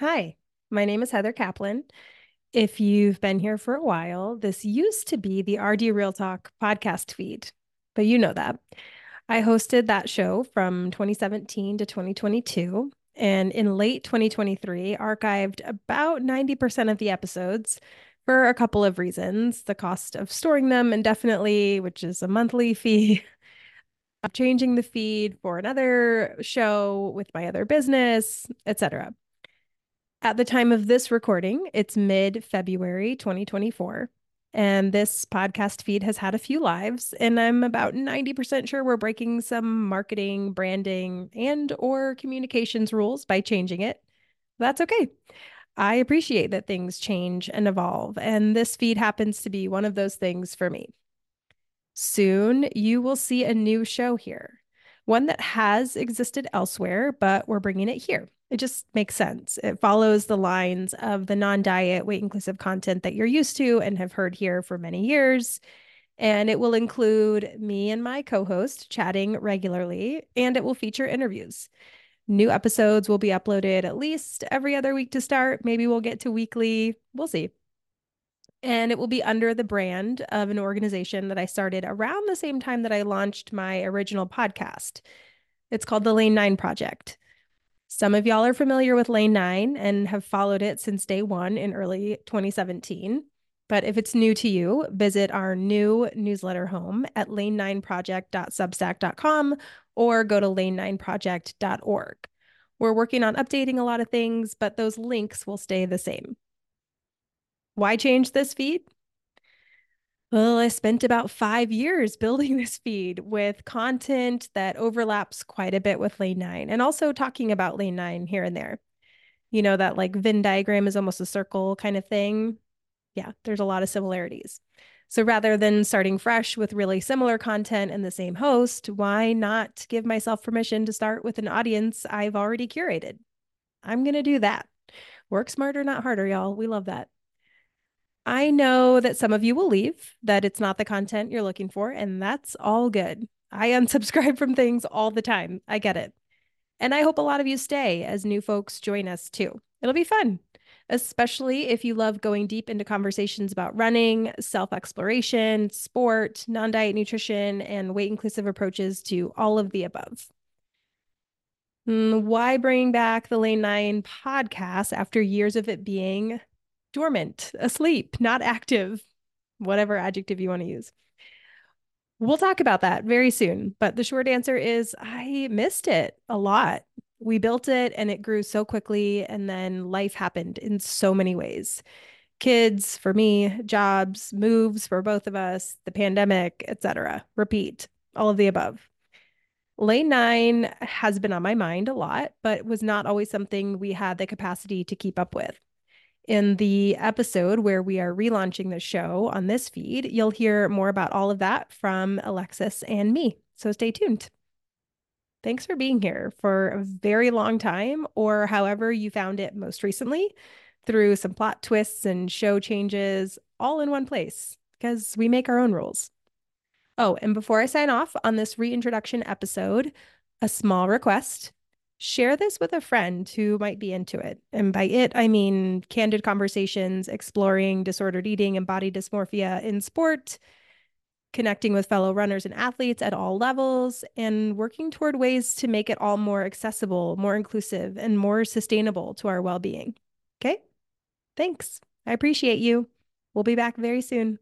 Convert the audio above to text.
Hi, my name is Heather Caplan. If you've been here for a while, this used to be the RD Real Talk podcast feed, but you know that. I hosted that show from 2017 to 2022, and in late 2023, archived about 90% of the episodes for a couple of reasons the cost of storing them indefinitely, which is a monthly fee. changing the feed for another show with my other business, etc. At the time of this recording, it's mid February 2024. And this podcast feed has had a few lives, and I'm about 90% sure we're breaking some marketing, branding, and or communications rules by changing it. That's okay. I appreciate that things change and evolve, and this feed happens to be one of those things for me. Soon you will see a new show here, one that has existed elsewhere, but we're bringing it here. It just makes sense. It follows the lines of the non diet, weight inclusive content that you're used to and have heard here for many years. And it will include me and my co host chatting regularly, and it will feature interviews. New episodes will be uploaded at least every other week to start. Maybe we'll get to weekly. We'll see. And it will be under the brand of an organization that I started around the same time that I launched my original podcast. It's called the Lane 9 Project. Some of y'all are familiar with Lane 9 and have followed it since day one in early 2017. But if it's new to you, visit our new newsletter home at lane9project.substack.com or go to lane9project.org. We're working on updating a lot of things, but those links will stay the same. Why change this feed? Well, I spent about five years building this feed with content that overlaps quite a bit with Lane 9 and also talking about Lane 9 here and there. You know, that like Venn diagram is almost a circle kind of thing. Yeah, there's a lot of similarities. So rather than starting fresh with really similar content and the same host, why not give myself permission to start with an audience I've already curated? I'm going to do that. Work smarter, not harder, y'all. We love that. I know that some of you will leave, that it's not the content you're looking for, and that's all good. I unsubscribe from things all the time. I get it. And I hope a lot of you stay as new folks join us too. It'll be fun, especially if you love going deep into conversations about running, self exploration, sport, non diet nutrition, and weight inclusive approaches to all of the above. Hmm, why bring back the Lane 9 podcast after years of it being dormant, asleep, not active, whatever adjective you want to use. We'll talk about that very soon. But the short answer is I missed it a lot. We built it and it grew so quickly. And then life happened in so many ways kids for me, jobs, moves for both of us, the pandemic, etc. Repeat all of the above. Lane 9 has been on my mind a lot, but was not always something we had the capacity to keep up with. In the episode where we are relaunching the show on this feed, you'll hear more about all of that from Alexis and me. So stay tuned. Thanks for being here for a very long time, or however you found it most recently, through some plot twists and show changes all in one place, because we make our own rules. Oh, and before I sign off on this reintroduction episode, a small request share this with a friend who might be into it. And by it, I mean candid conversations exploring disordered eating and body dysmorphia in sport, connecting with fellow runners and athletes at all levels, and working toward ways to make it all more accessible, more inclusive, and more sustainable to our well being. Okay? Thanks. I appreciate you. We'll be back very soon.